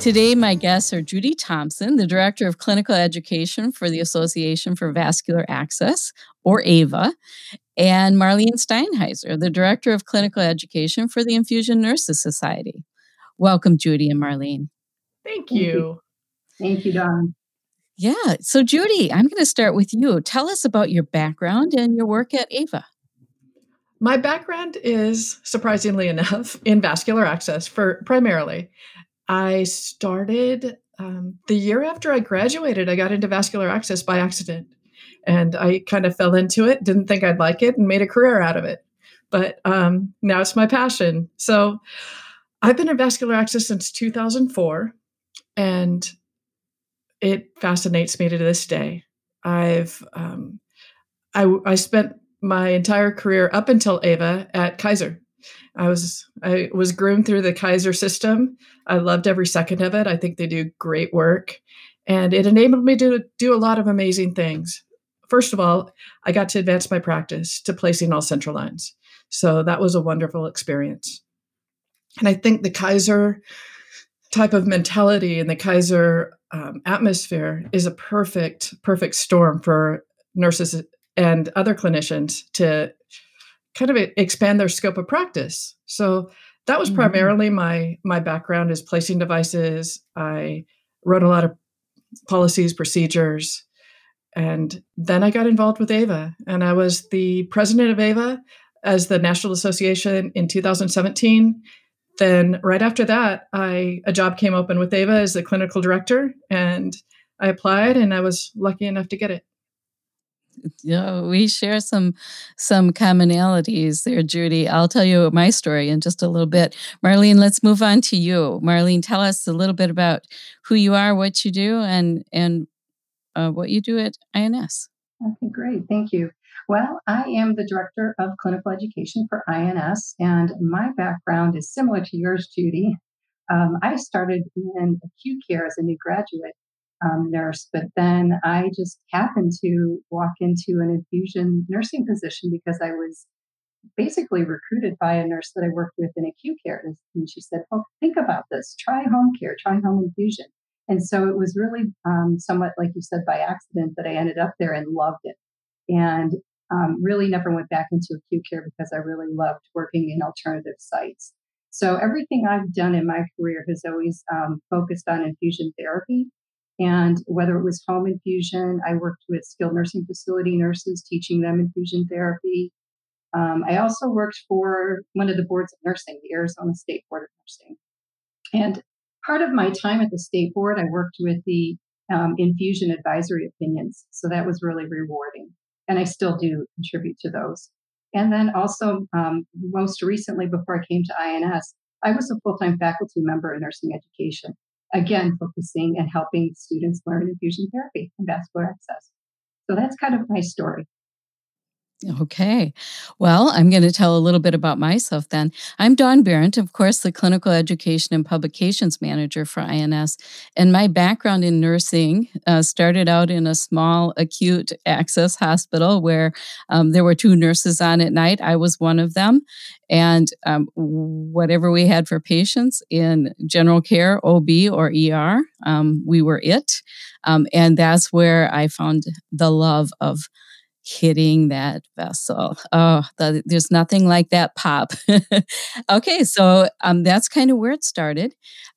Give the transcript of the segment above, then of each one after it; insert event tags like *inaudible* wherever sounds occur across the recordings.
Today, my guests are Judy Thompson, the Director of Clinical Education for the Association for Vascular Access, or AVA, and Marlene Steinheiser, the Director of Clinical Education for the Infusion Nurses Society. Welcome, Judy and Marlene. Thank you. Thank you, Dawn. Yeah. So, Judy, I'm going to start with you. Tell us about your background and your work at AVA. My background is surprisingly enough in vascular access for primarily. I started um, the year after I graduated, I got into vascular access by accident. And I kind of fell into it, didn't think I'd like it, and made a career out of it. But um, now it's my passion. So I've been in vascular access since 2004, and it fascinates me to this day. I've um, I, I spent my entire career up until AVA at Kaiser I was I was groomed through the Kaiser system. I loved every second of it. I think they do great work, and it enabled me to do a lot of amazing things. First of all, I got to advance my practice to placing all central lines, so that was a wonderful experience. And I think the Kaiser type of mentality and the Kaiser um, atmosphere is a perfect perfect storm for nurses and other clinicians to kind of expand their scope of practice. So that was mm-hmm. primarily my my background is placing devices. I wrote a lot of policies, procedures, and then I got involved with AVA, and I was the president of AVA as the National Association in 2017. Then right after that, I a job came open with AVA as the clinical director, and I applied, and I was lucky enough to get it you know, we share some some commonalities there, Judy. I'll tell you my story in just a little bit. Marlene, let's move on to you. Marlene, tell us a little bit about who you are, what you do, and and uh, what you do at INS. Okay, great. Thank you. Well, I am the director of clinical education for INS, and my background is similar to yours, Judy. Um, I started in acute care as a new graduate um, nurse, but then I just happened to walk into an infusion nursing position because I was basically recruited by a nurse that I worked with in acute care. And she said, Oh, think about this, try home care, try home infusion. And so it was really um, somewhat, like you said, by accident that I ended up there and loved it. And um, really never went back into acute care because I really loved working in alternative sites. So everything I've done in my career has always um, focused on infusion therapy. And whether it was home infusion, I worked with skilled nursing facility nurses, teaching them infusion therapy. Um, I also worked for one of the boards of nursing, the Arizona State Board of Nursing. And part of my time at the state board, I worked with the um, infusion advisory opinions. So that was really rewarding. And I still do contribute to those. And then also, um, most recently, before I came to INS, I was a full time faculty member in nursing education again, focusing and helping students learn infusion therapy and vascular access. So that's kind of my story. Okay. Well, I'm going to tell a little bit about myself then. I'm Dawn Berendt, of course, the Clinical Education and Publications Manager for INS. And my background in nursing uh, started out in a small acute access hospital where um, there were two nurses on at night. I was one of them. And um, whatever we had for patients in general care, OB, or ER, um, we were it. Um, and that's where I found the love of hitting that vessel. Oh, the, there's nothing like that pop. *laughs* okay, so um, that's kind of where it started.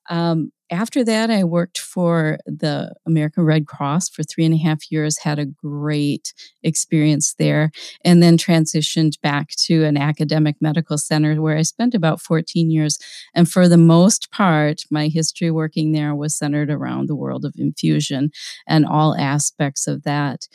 Um, after that, I worked for the American Red Cross for three and a half years, had a great experience there, and then transitioned back to an academic medical center where I spent about 14 years. And for the most part, my history working there was centered around the world of infusion and all aspects of that.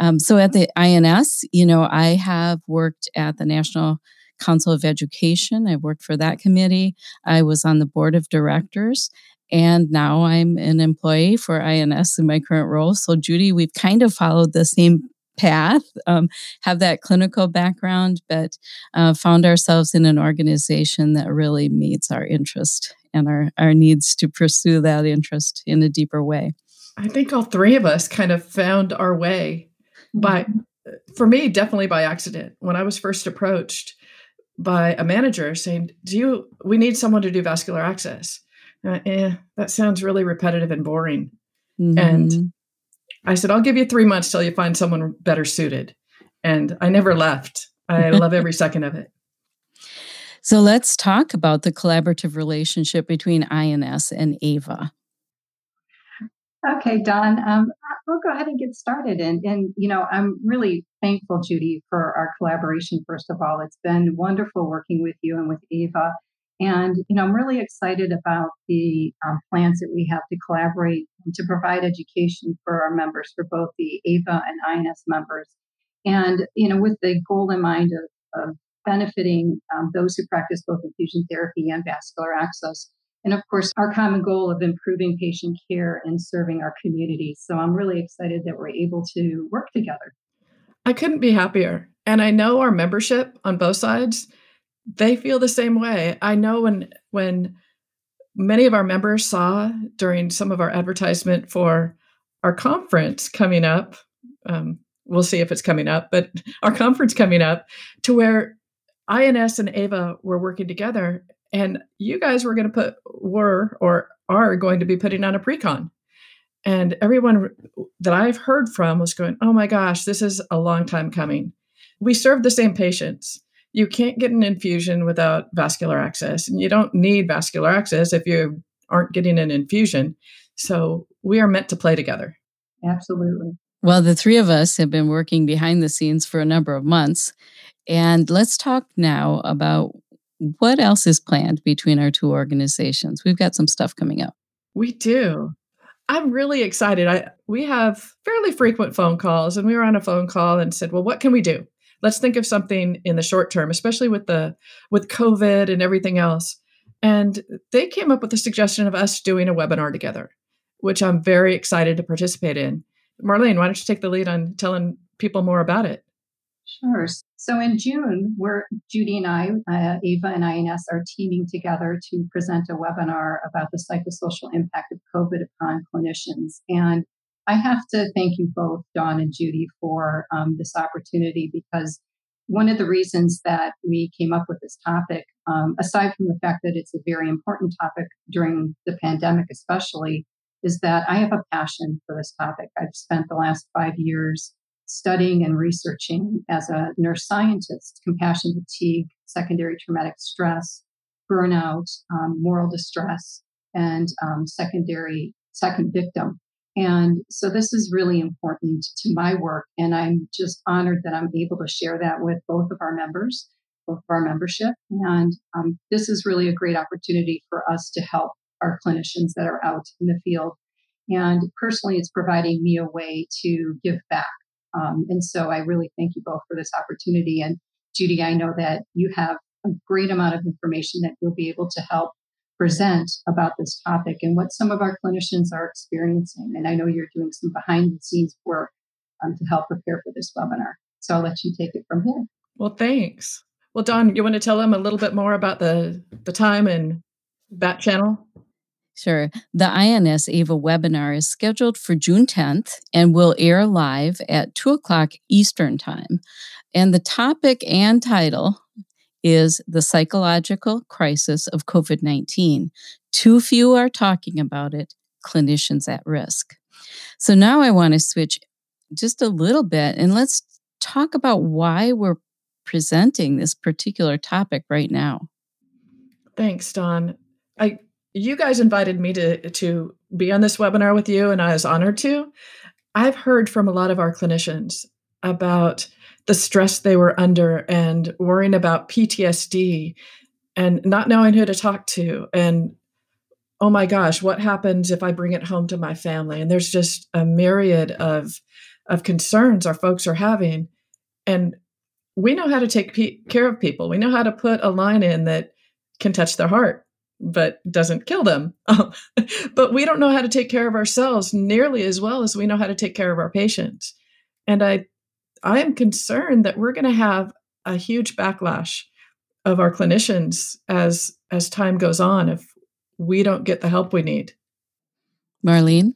Um, so at the INS, you know, I have worked at the National Council of Education. I worked for that committee. I was on the board of directors. And now I'm an employee for INS in my current role. So, Judy, we've kind of followed the same path, um, have that clinical background, but uh, found ourselves in an organization that really meets our interest and our, our needs to pursue that interest in a deeper way. I think all three of us kind of found our way by, for me, definitely by accident. When I was first approached by a manager saying, "Do you? We need someone to do vascular access." Uh, eh, that sounds really repetitive and boring. Mm-hmm. And I said, I'll give you three months till you find someone better suited. And I never left. I *laughs* love every second of it. So let's talk about the collaborative relationship between INS and AVA. Okay, Dawn, um, we'll go ahead and get started. And, and, you know, I'm really thankful, Judy, for our collaboration, first of all. It's been wonderful working with you and with Ava. And you know, I'm really excited about the um, plans that we have to collaborate to provide education for our members, for both the AVA and INS members, and you know, with the goal in mind of, of benefiting um, those who practice both infusion therapy and vascular access. And of course, our common goal of improving patient care and serving our community. So I'm really excited that we're able to work together. I couldn't be happier. And I know our membership on both sides they feel the same way. I know when when many of our members saw during some of our advertisement for our conference coming up. Um, we'll see if it's coming up, but *laughs* our conference coming up to where INS and AVA were working together, and you guys were going to put were or are going to be putting on a precon. And everyone that I've heard from was going, "Oh my gosh, this is a long time coming." We serve the same patients you can't get an infusion without vascular access, and you don't need vascular access if you aren't getting an infusion. So we are meant to play together. Absolutely. Well, the three of us have been working behind the scenes for a number of months. And let's talk now about what else is planned between our two organizations. We've got some stuff coming up. We do. I'm really excited. I we have fairly frequent phone calls and we were on a phone call and said, "Well, what can we do?" let's think of something in the short term especially with the with covid and everything else and they came up with the suggestion of us doing a webinar together which i'm very excited to participate in marlene why don't you take the lead on telling people more about it Sure. So in June, we're Judy and I, uh, Ava and INS, are teaming together to present a webinar about the psychosocial impact of COVID upon clinicians. And I have to thank you both, Dawn and Judy, for um, this opportunity because one of the reasons that we came up with this topic, um, aside from the fact that it's a very important topic during the pandemic, especially, is that I have a passion for this topic. I've spent the last five years studying and researching as a nurse scientist compassion fatigue, secondary traumatic stress, burnout, um, moral distress, and um, secondary second victim and so this is really important to my work. And I'm just honored that I'm able to share that with both of our members, both of our membership. And um, this is really a great opportunity for us to help our clinicians that are out in the field. And personally, it's providing me a way to give back. Um, and so I really thank you both for this opportunity. And Judy, I know that you have a great amount of information that you'll be able to help present about this topic and what some of our clinicians are experiencing. And I know you're doing some behind the scenes work um, to help prepare for this webinar. So I'll let you take it from here. Well, thanks. Well, Dawn, you want to tell them a little bit more about the, the time and that channel? Sure. The INS AVA webinar is scheduled for June 10th and will air live at 2 o'clock Eastern Time. And the topic and title is the psychological crisis of COVID 19. Too few are talking about it, clinicians at risk. So now I want to switch just a little bit and let's talk about why we're presenting this particular topic right now. Thanks, Dawn. I you guys invited me to to be on this webinar with you and I was honored to. I've heard from a lot of our clinicians about the stress they were under and worrying about PTSD and not knowing who to talk to and oh my gosh what happens if i bring it home to my family and there's just a myriad of of concerns our folks are having and we know how to take pe- care of people. We know how to put a line in that can touch their heart but doesn't kill them. *laughs* but we don't know how to take care of ourselves nearly as well as we know how to take care of our patients. And I I am concerned that we're going to have a huge backlash of our clinicians as as time goes on if we don't get the help we need. Marlene?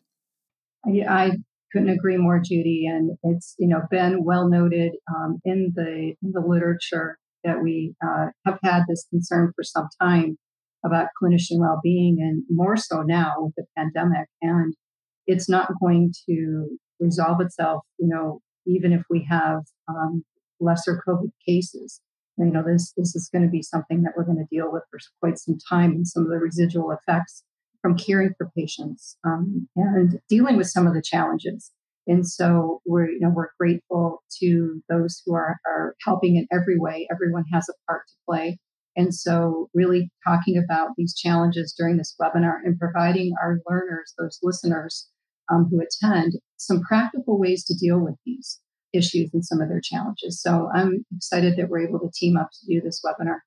I, I couldn't agree more, Judy. And it's you know been well noted um, in the in the literature that we uh, have had this concern for some time about clinician well-being, and more so now with the pandemic. And it's not going to resolve itself, you know, even if we have um, lesser COVID cases. You know, this this is going to be something that we're going to deal with for quite some time, and some of the residual effects from caring for patients um, and dealing with some of the challenges. And so we're, you know, we're grateful to those who are, are helping in every way. Everyone has a part to play. And so really talking about these challenges during this webinar and providing our learners, those listeners um, who attend, some practical ways to deal with these issues and some of their challenges. So I'm excited that we're able to team up to do this webinar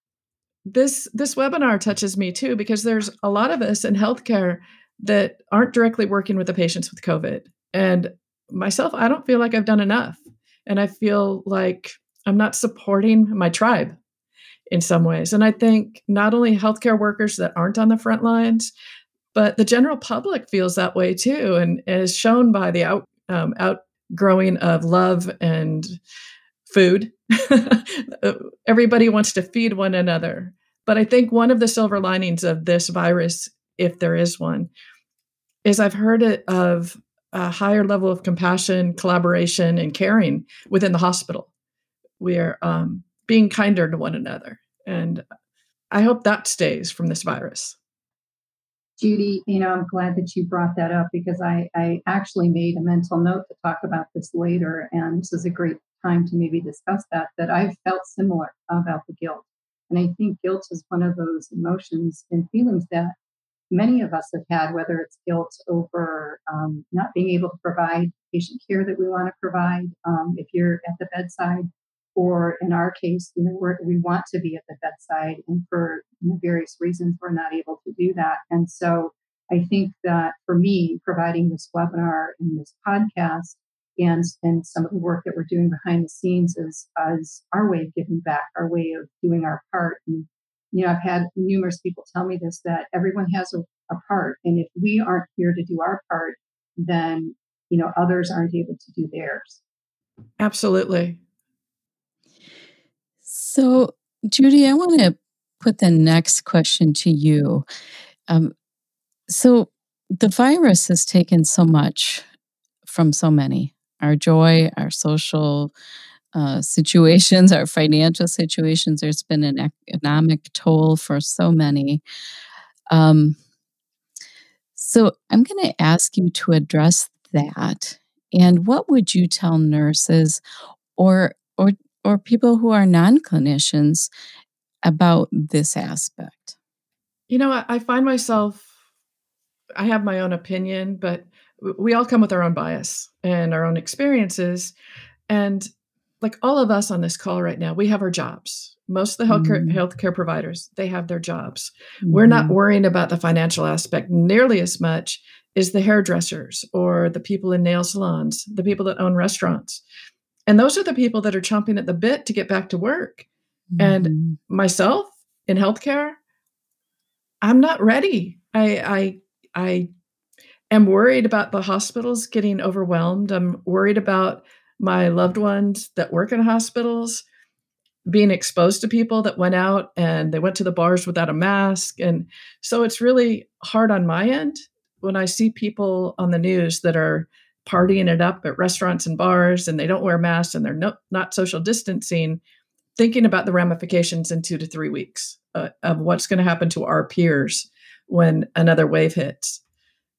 this this webinar touches me too because there's a lot of us in healthcare that aren't directly working with the patients with COVID. And myself, I don't feel like I've done enough. And I feel like I'm not supporting my tribe in some ways. And I think not only healthcare workers that aren't on the front lines, but the general public feels that way too, and is shown by the out, um, outgrowing of love and food. *laughs* Everybody wants to feed one another. But I think one of the silver linings of this virus, if there is one, is I've heard it of a higher level of compassion, collaboration, and caring within the hospital. We are um, being kinder to one another. And I hope that stays from this virus. Judy, you know, I'm glad that you brought that up because I, I actually made a mental note to talk about this later. And this is a great time to maybe discuss that, that I've felt similar about the guilt. And I think guilt is one of those emotions and feelings that many of us have had, whether it's guilt over um, not being able to provide patient care that we want to provide um, if you're at the bedside, or in our case, you know, we want to be at the bedside, and for various reasons, we're not able to do that. And so I think that for me, providing this webinar and this podcast and and some of the work that we're doing behind the scenes is as our way of giving back, our way of doing our part. And you know, I've had numerous people tell me this that everyone has a, a part, and if we aren't here to do our part, then you know others aren't able to do theirs. Absolutely. So, Judy, I want to put the next question to you. Um, so, the virus has taken so much from so many our joy, our social uh, situations, *laughs* our financial situations. There's been an economic toll for so many. Um, so I'm going to ask you to address that. And what would you tell nurses or or or people who are non-clinicians about this aspect? You know, I, find myself I have my own opinion, but we all come with our own bias and our own experiences. And like all of us on this call right now, we have our jobs. Most of the healthcare, mm-hmm. healthcare providers, they have their jobs. Mm-hmm. We're not mm-hmm. worrying about the financial aspect nearly as much as the hairdressers or the people in nail salons, the people that own restaurants. And those are the people that are chomping at the bit to get back to work. Mm-hmm. And myself in healthcare, I'm not ready. I I I am worried about the hospitals getting overwhelmed. I'm worried about my loved ones that work in hospitals being exposed to people that went out and they went to the bars without a mask. And so it's really hard on my end when I see people on the news that are partying it up at restaurants and bars and they don't wear masks and they're no, not social distancing, thinking about the ramifications in two to three weeks uh, of what's going to happen to our peers when another wave hits.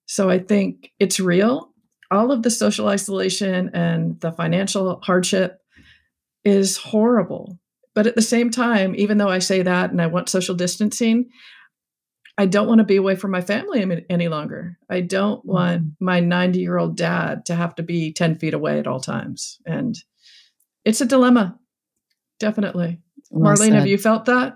So I think it's real. All of the social isolation and the financial hardship is horrible. But at the same time, even though I say that and I want social distancing, I don't want to be away from my family any longer. I don't want mm-hmm. my 90 year old dad to have to be 10 feet away at all times. And it's a dilemma. definitely. Well Marlene, said. have you felt that?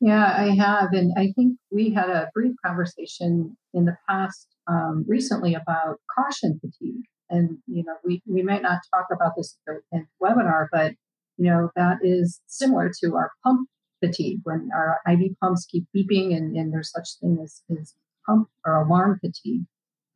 Yeah, I have. And I think we had a brief conversation in the past um, recently about caution fatigue. And, you know, we, we might not talk about this in the webinar, but, you know, that is similar to our pump fatigue when our IV pumps keep beeping and, and there's such thing as, as pump or alarm fatigue.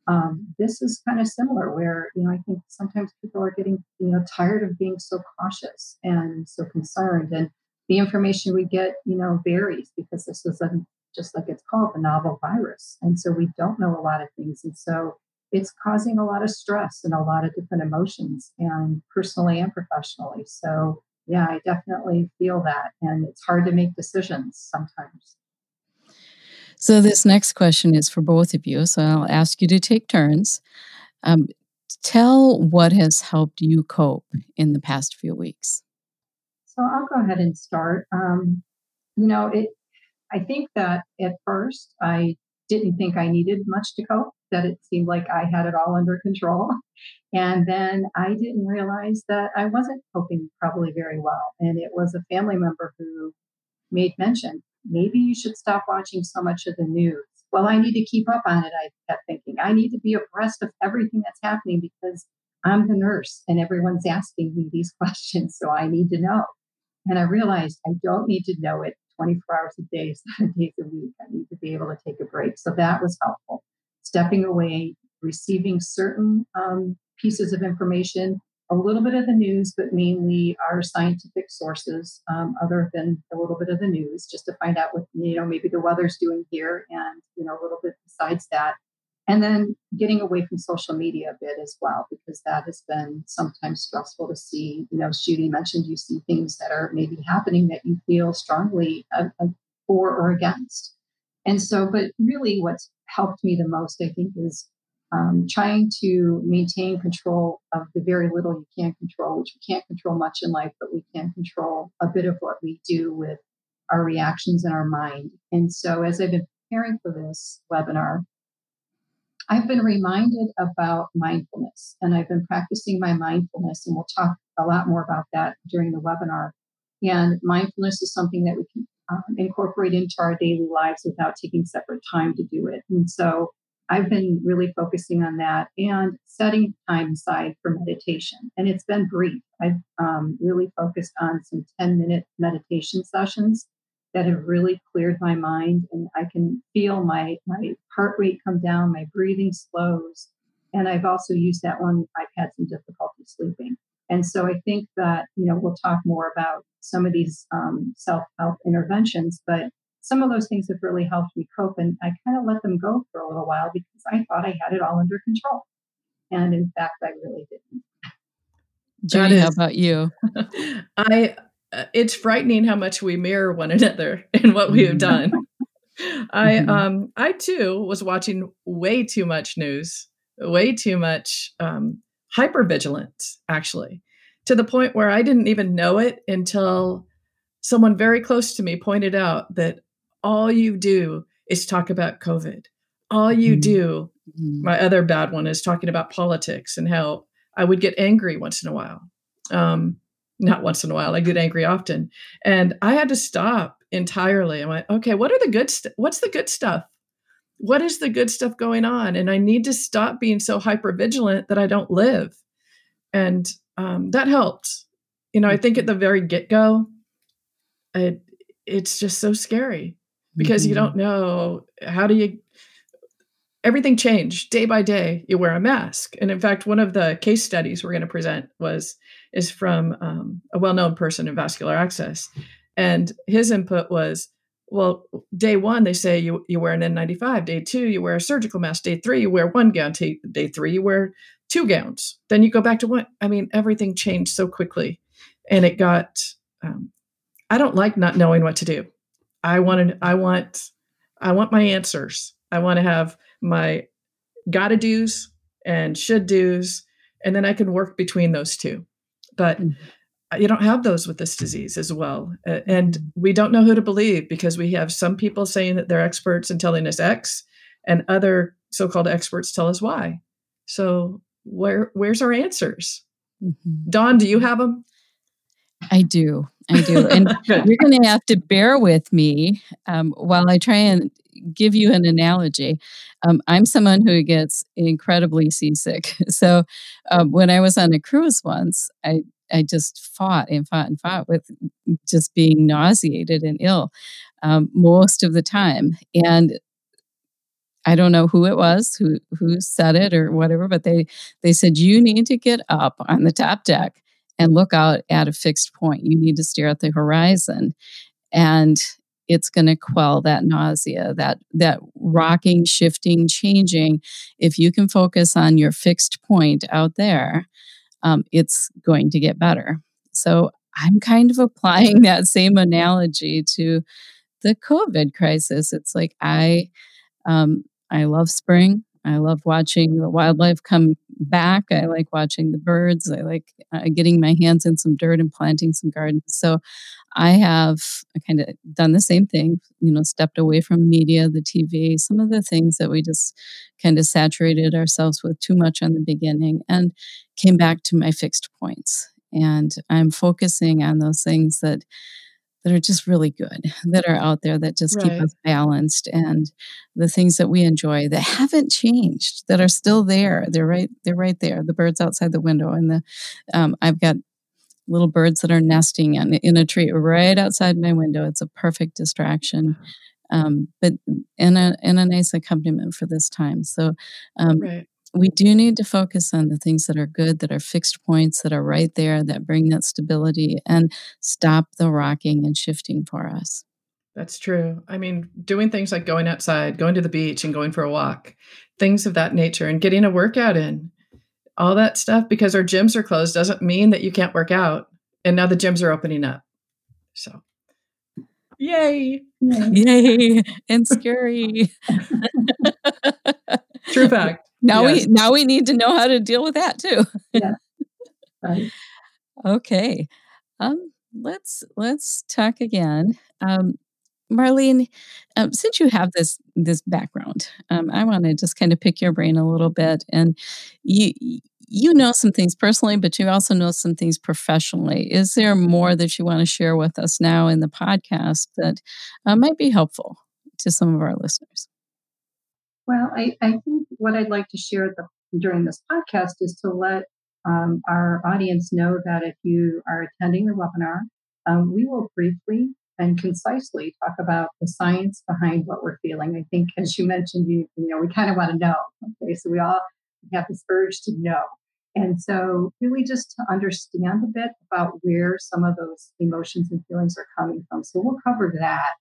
Um, this is kind of similar where, you know, I think sometimes people are getting, you know, tired of being so cautious and so concerned. And the information we get, you know, varies because this is a, just like it's called, a novel virus. And so we don't know a lot of things. And so it's causing a lot of stress and a lot of different emotions and personally and professionally. So yeah, I definitely feel that. And it's hard to make decisions sometimes. So, this next question is for both of you. So, I'll ask you to take turns. Um, tell what has helped you cope in the past few weeks. So, I'll go ahead and start. Um, you know, it. I think that at first I didn't think I needed much to cope, that it seemed like I had it all under control. And then I didn't realize that I wasn't coping probably very well. And it was a family member who made mention maybe you should stop watching so much of the news. Well, I need to keep up on it, I kept thinking. I need to be abreast of everything that's happening because I'm the nurse and everyone's asking me these *laughs* questions. So I need to know. And I realized I don't need to know it 24 hours a day, *laughs* seven days a week. I need to be able to take a break. So that was helpful. Stepping away, receiving certain um, pieces of information, a little bit of the news, but mainly our scientific sources, um, other than a little bit of the news, just to find out what you know maybe the weather's doing here, and you know a little bit besides that, and then getting away from social media a bit as well, because that has been sometimes stressful to see. You know, Judy mentioned you see things that are maybe happening that you feel strongly uh, uh, for or against, and so, but really, what's helped me the most, I think, is um, trying to maintain control of the very little you can control, which we can't control much in life, but we can control a bit of what we do with our reactions in our mind. And so, as I've been preparing for this webinar, I've been reminded about mindfulness and I've been practicing my mindfulness, and we'll talk a lot more about that during the webinar. And mindfulness is something that we can um, incorporate into our daily lives without taking separate time to do it. And so, I've been really focusing on that and setting time aside for meditation. And it's been brief. I've um, really focused on some 10 minute meditation sessions that have really cleared my mind. And I can feel my, my heart rate come down, my breathing slows. And I've also used that one. I've had some difficulty sleeping. And so I think that, you know, we'll talk more about some of these um, self help interventions, but some of those things have really helped me cope. And I kind of let them go for a little while because I thought I had it all under control. And in fact, I really didn't. Judy, how about you? *laughs* I, uh, it's frightening how much we mirror one another *laughs* in what we have mm-hmm. done. I, mm-hmm. um, I too was watching way too much news, way too much, um, hypervigilance, actually, to the point where I didn't even know it until someone very close to me pointed out that all you do is talk about COVID. All you mm-hmm. do, mm-hmm. my other bad one is talking about politics and how I would get angry once in a while. Um, not once in a while, I get angry often. And I had to stop entirely. I went, okay, what are the good st- what's the good stuff? What is the good stuff going on? And I need to stop being so hyper vigilant that I don't live. And um, that helped. You know, I think at the very get go, it, it's just so scary because mm-hmm. you don't know how do you everything changed day by day you wear a mask and in fact one of the case studies we're going to present was is from um, a well-known person in vascular access and his input was well day one they say you, you wear an n95 day two you wear a surgical mask. Day three you wear one gown. Day, three you wear two gowns. Then you go back to one. I mean everything changed so quickly. And it got um, i don't like not knowing what to do. I want to, I want, I want my answers. I want to have my gotta do's and should do's, and then I can work between those two. But mm-hmm. You don't have those with this disease as well. And we don't know who to believe because we have some people saying that they're experts and telling us X, and other so called experts tell us Y. So where where's our answers? Mm-hmm. Dawn, do you have them? I do. I do. And *laughs* you're going to have to bear with me um, while I try and give you an analogy. Um, I'm someone who gets incredibly seasick. *laughs* So um, when I was on a cruise once, I I just fought and fought and fought with just being nauseated and ill um, most of the time. And I don't know who it was who who said it or whatever, but they they said you need to get up on the top deck and look out at a fixed point. You need to stare at the horizon, and it's going to quell that nausea, that that rocking, shifting, changing. If you can focus on your fixed point out there, um, it's going to get better. So I'm kind of applying *laughs* that same analogy to the COVID crisis. It's like I um, I love spring. I love watching the wildlife come back. I like watching the birds. I like uh, getting my hands in some dirt and planting some gardens. So I have kind of done the same thing, you know, stepped away from media, the TV, some of the things that we just kind of saturated ourselves with too much on the beginning and came back to my fixed points. And I'm focusing on those things that that are just really good, that are out there that just right. keep us balanced and the things that we enjoy that haven't changed, that are still there. They're right, they're right there. The birds outside the window and the um, I've got little birds that are nesting in, in a tree right outside my window. It's a perfect distraction. Um, but and a and a nice accompaniment for this time. So um, right we do need to focus on the things that are good, that are fixed points, that are right there, that bring that stability and stop the rocking and shifting for us. That's true. I mean, doing things like going outside, going to the beach and going for a walk, things of that nature, and getting a workout in, all that stuff, because our gyms are closed doesn't mean that you can't work out. And now the gyms are opening up. So, yay. Yay. *laughs* and scary. *laughs* True fact now yes. we now we need to know how to deal with that too. yeah. *laughs* Right. Okay. Um, let's let's talk again. Um, Marlene, um, since you have this this background, um, I want to just kind of pick your brain a little bit, and you you know some things personally, but you also know some things professionally. Is there more that you want to share with us now in the podcast that uh, might be helpful to some of our listeners? Well, I, I think what I'd like to share the, during this podcast is to let um, our audience know that if you are attending the webinar, um, we will briefly and concisely talk about the science behind what we're feeling. I think, as you mentioned, you, you know, we kind of want to know. Okay, so we all have this urge to know. And so, really, just to understand a bit about where some of those emotions and feelings are coming from. So, we'll cover that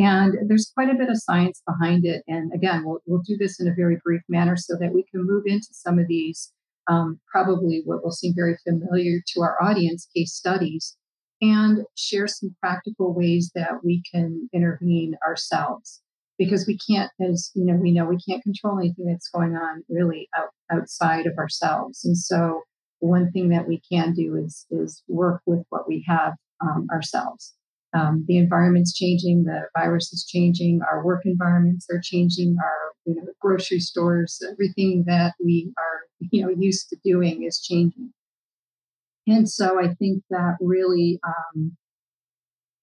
and there's quite a bit of science behind it. And again, we'll, we'll do this in a very brief manner so that we can move into some of these, um, probably what will seem very familiar to our audience case studies, and share some practical ways that we can intervene ourselves. Because we can't, as you know, we know we can't control anything that's going on really out, outside of ourselves. And so, one thing that we can do is is work with what we have um, ourselves um, the environment's changing, the virus is changing, our work environments are changing, our you know grocery stores, everything that we are *laughs* you know used to doing is changing. And so I think that really um,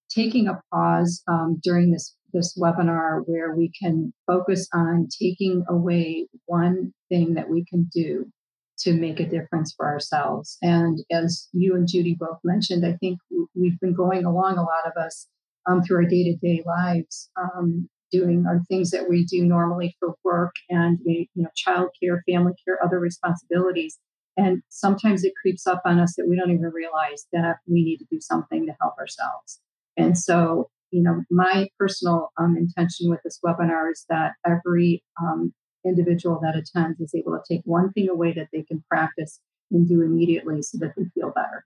taking a pause um, during this this webinar where we can focus on taking away one thing that we can do to make a difference for ourselves. And as you and Judy both mentioned, I think we've been going along, a lot of us, um, through our day to day lives, um, doing our things that we do normally for work and you know, childcare, family care, other responsibilities. And sometimes it creeps up on us that we don't even realize that we need to do something to help ourselves. And so, you know, my personal um, intention with this webinar is that every um, individual that attends is able to take one thing away that they can practice and do immediately so that they feel better.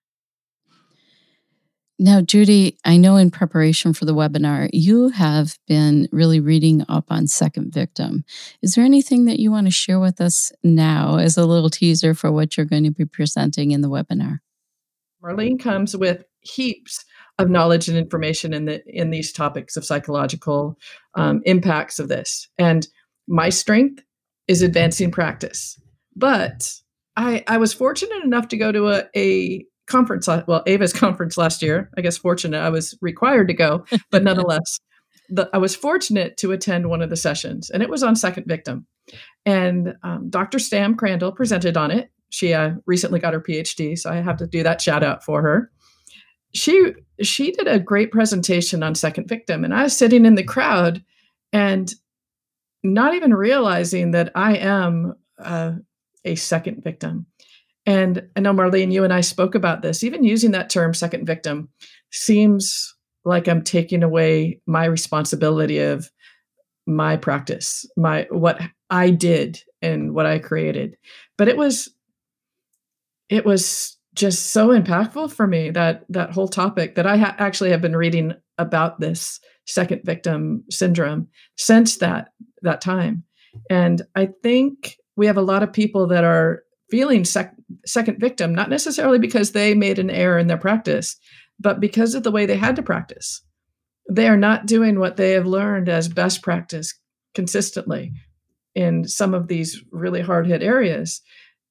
Now, Judy, I know in preparation for the webinar, you have been really reading up on Second Victim. Is there anything that you want to share with us now as a little teaser for what you're going to be presenting in the webinar? Marlene comes with heaps of knowledge and information in the in these topics of psychological um, impacts of this. And my strength is advancing practice. But I, I was fortunate enough to go to a, a conference, well, AVA's *laughs* conference last year. I guess fortunate I was required to go, but nonetheless, *laughs* the, I was fortunate to attend one of the sessions, and it was on second victim. And um, Dr. Stam Crandall presented on it. She uh, recently got her PhD, so I have to do that shout out for her. She she did a great presentation on second victim, and I was sitting in the crowd and not even realizing that I am uh, a second victim. And I know Marlene, you and I spoke about this. Even using that term, second victim, seems like I'm taking away my responsibility of my practice, my what I did and what I created. But it was it was just so impactful for me that that whole topic that I ha- actually have been reading about this second victim syndrome since that that time. And I think we have a lot of people that are feeling sec- second victim, not necessarily because they made an error in their practice, but because of the way they had to practice. They are not doing what they have learned as best practice consistently in some of these really hard hit areas.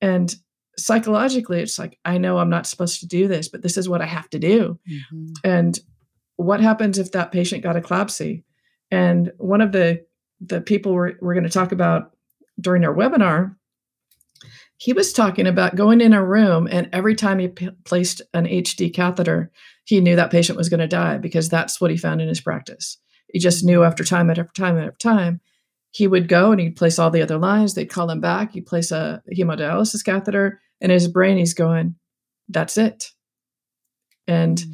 And psychologically, it's like, I know I'm not supposed to do this, but this is what I have to do. Mm-hmm. And what happens if that patient got eclampsia? And one of the the people we're, we're going to talk about during our webinar he was talking about going in a room and every time he p- placed an HD catheter, he knew that patient was going to die because that's what he found in his practice. He just knew after time after time after time. He would go and he'd place all the other lines. They'd call him back. He'd place a hemodialysis catheter. And in his brain, he's going, that's it. And mm-hmm.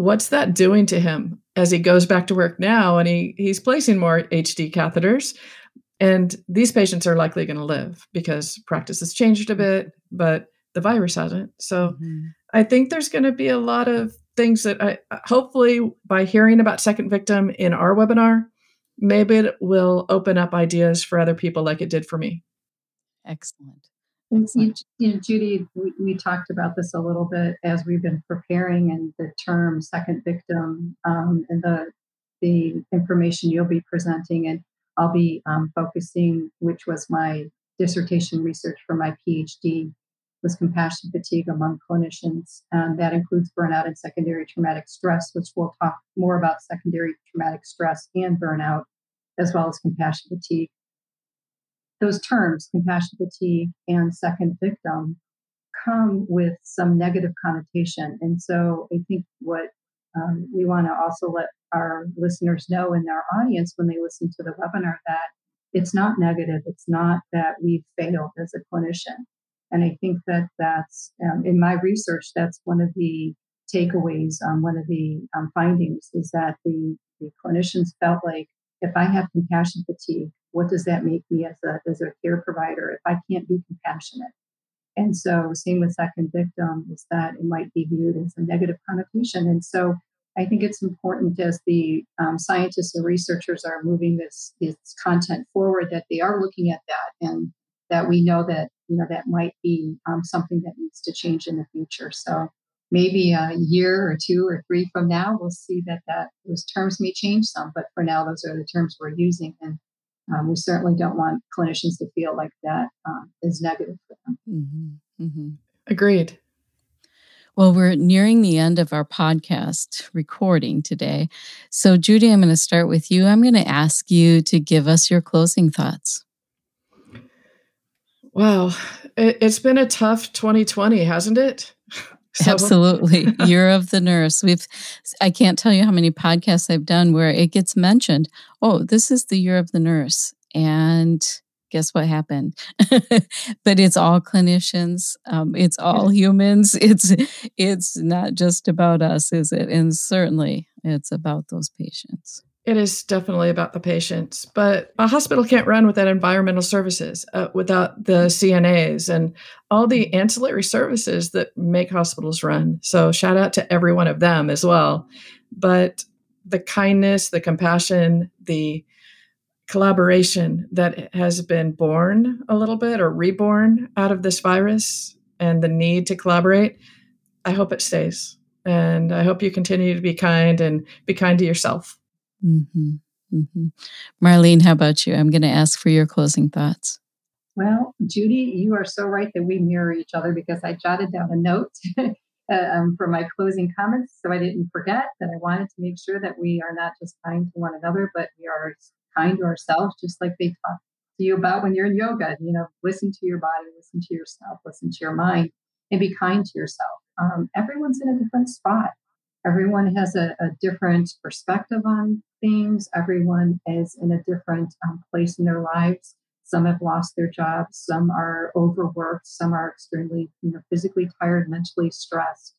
What's that doing to him as he goes back to work now and he, he's placing more HD catheters? And these patients are likely going to live because practice has changed a bit, but the virus hasn't. So mm-hmm. I think there's going to be a lot of things that I hopefully by hearing about second victim in our webinar, maybe it will open up ideas for other people like it did for me. Excellent. Excellent. You, know, Judy, we, we, talked about this a little bit as we've been preparing, and the term second victim um, and the the information you'll be presenting. And I'll be um, focusing, which was my dissertation research for my PhD, was compassion fatigue among clinicians. And that includes burnout and secondary traumatic stress, which we'll talk more about secondary traumatic stress and burnout, as well as compassion fatigue. Those terms, compassion fatigue and second victim, come with some negative connotation. And so I think what um, we want to also let our listeners know in our audience when they listen to the webinar that it's not negative. It's not that we've failed as a clinician. And I think that that's, um, in my research, that's one of the takeaways, um, one of the um, findings is that the, the clinicians felt like if I have compassion fatigue, what does that make me as a, as a care provider if I can't be compassionate? And so, same with second victim, is that it might be viewed as a negative connotation. And so, I think it's important as the um, scientists and researchers are moving this, this content forward that they are looking at that and that we know that you know that might be um, something that needs to change in the future. So maybe a year or two or three from now, we'll see that that those terms may change some. But for now, those are the terms we're using, and um, we certainly don't want clinicians to feel like that um, is negative for them. Mm-hmm. Mm-hmm. Agreed. Well, we're nearing the end of our podcast recording today. So, Judy, I'm going to start with you. I'm going to ask you to give us your closing thoughts. Wow. It, has been a tough 2020, hasn't it? So. Absolutely. Year of the nurse. We've I can't tell you how many podcasts I've done where it gets mentioned, "Oh, this is the year of the nurse." And guess what happened? *laughs* but it's all clinicians. Um, it's all humans. *laughs* It's it's not just about us, is it? And certainly, it's about those patients. It is definitely about the patients, but a hospital can't run without environmental services, uh, without the CNAs and all the ancillary services that make hospitals run. So, shout out to every one of them as well. But the kindness, the compassion, the collaboration that has been born a little bit or reborn out of this virus and the need to collaborate, I hope it stays. And I hope you continue to be kind and be kind to yourself. Mm-hmm. Mm-hmm. Marlene, how about you? I'm going to ask for your closing thoughts. Well, Judy, you are so right that we mirror each other because I jotted down a note *laughs* uh, um, for my closing comments so I didn't forget that I wanted to make sure that we are not just kind to one another, but we are kind to ourselves, just like they talk to you about when you're in yoga. You know, listen to your body, listen to yourself, listen to your mind, and be kind to yourself. Um, everyone's in a different spot. Everyone has a, a, different perspective on things. Everyone is in a different um, place in their lives. Some have lost their jobs. Some are overworked. Some are extremely, you know, physically tired, mentally stressed.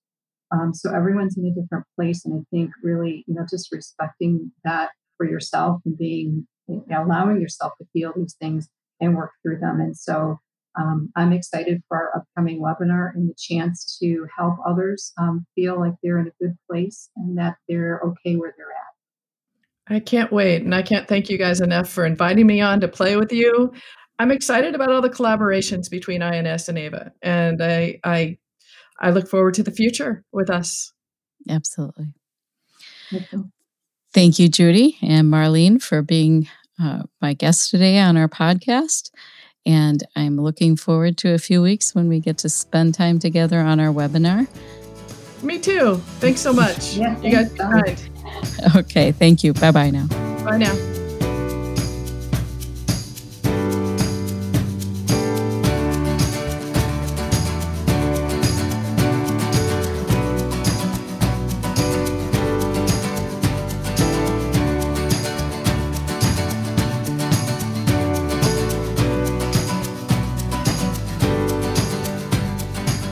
Um, so everyone's in a different place, and I think really, you know, just respecting that for yourself and being you know, allowing yourself to feel these things and work through them. And so um, I'm excited for our upcoming webinar and the chance to help others um, feel like they're in a good place and that they're okay where they're at. I can't wait. And I can't thank you guys enough for inviting me on to play with you. I'm excited about all the collaborations between INS and AVA. And I, I, I look forward to the future with us. Absolutely. Thank you, Judy and Marlene, for being uh, my guest today on our podcast. And I'm looking forward to a few weeks when we get to spend time together on our webinar. Me too. Thanks so much. yeah, you guys kind. Okay, thank you. Bye bye now. Bye now.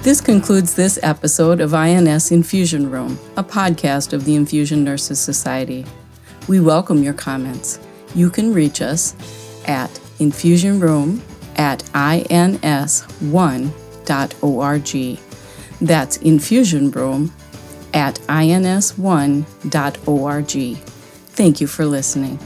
This concludes this episode of INS Infusion Room, a podcast of the Infusion Nurses Society. We welcome your comments. You can reach us at infusionroom at ins1.org. That's infusionroom at ins1.org. Thank you for listening.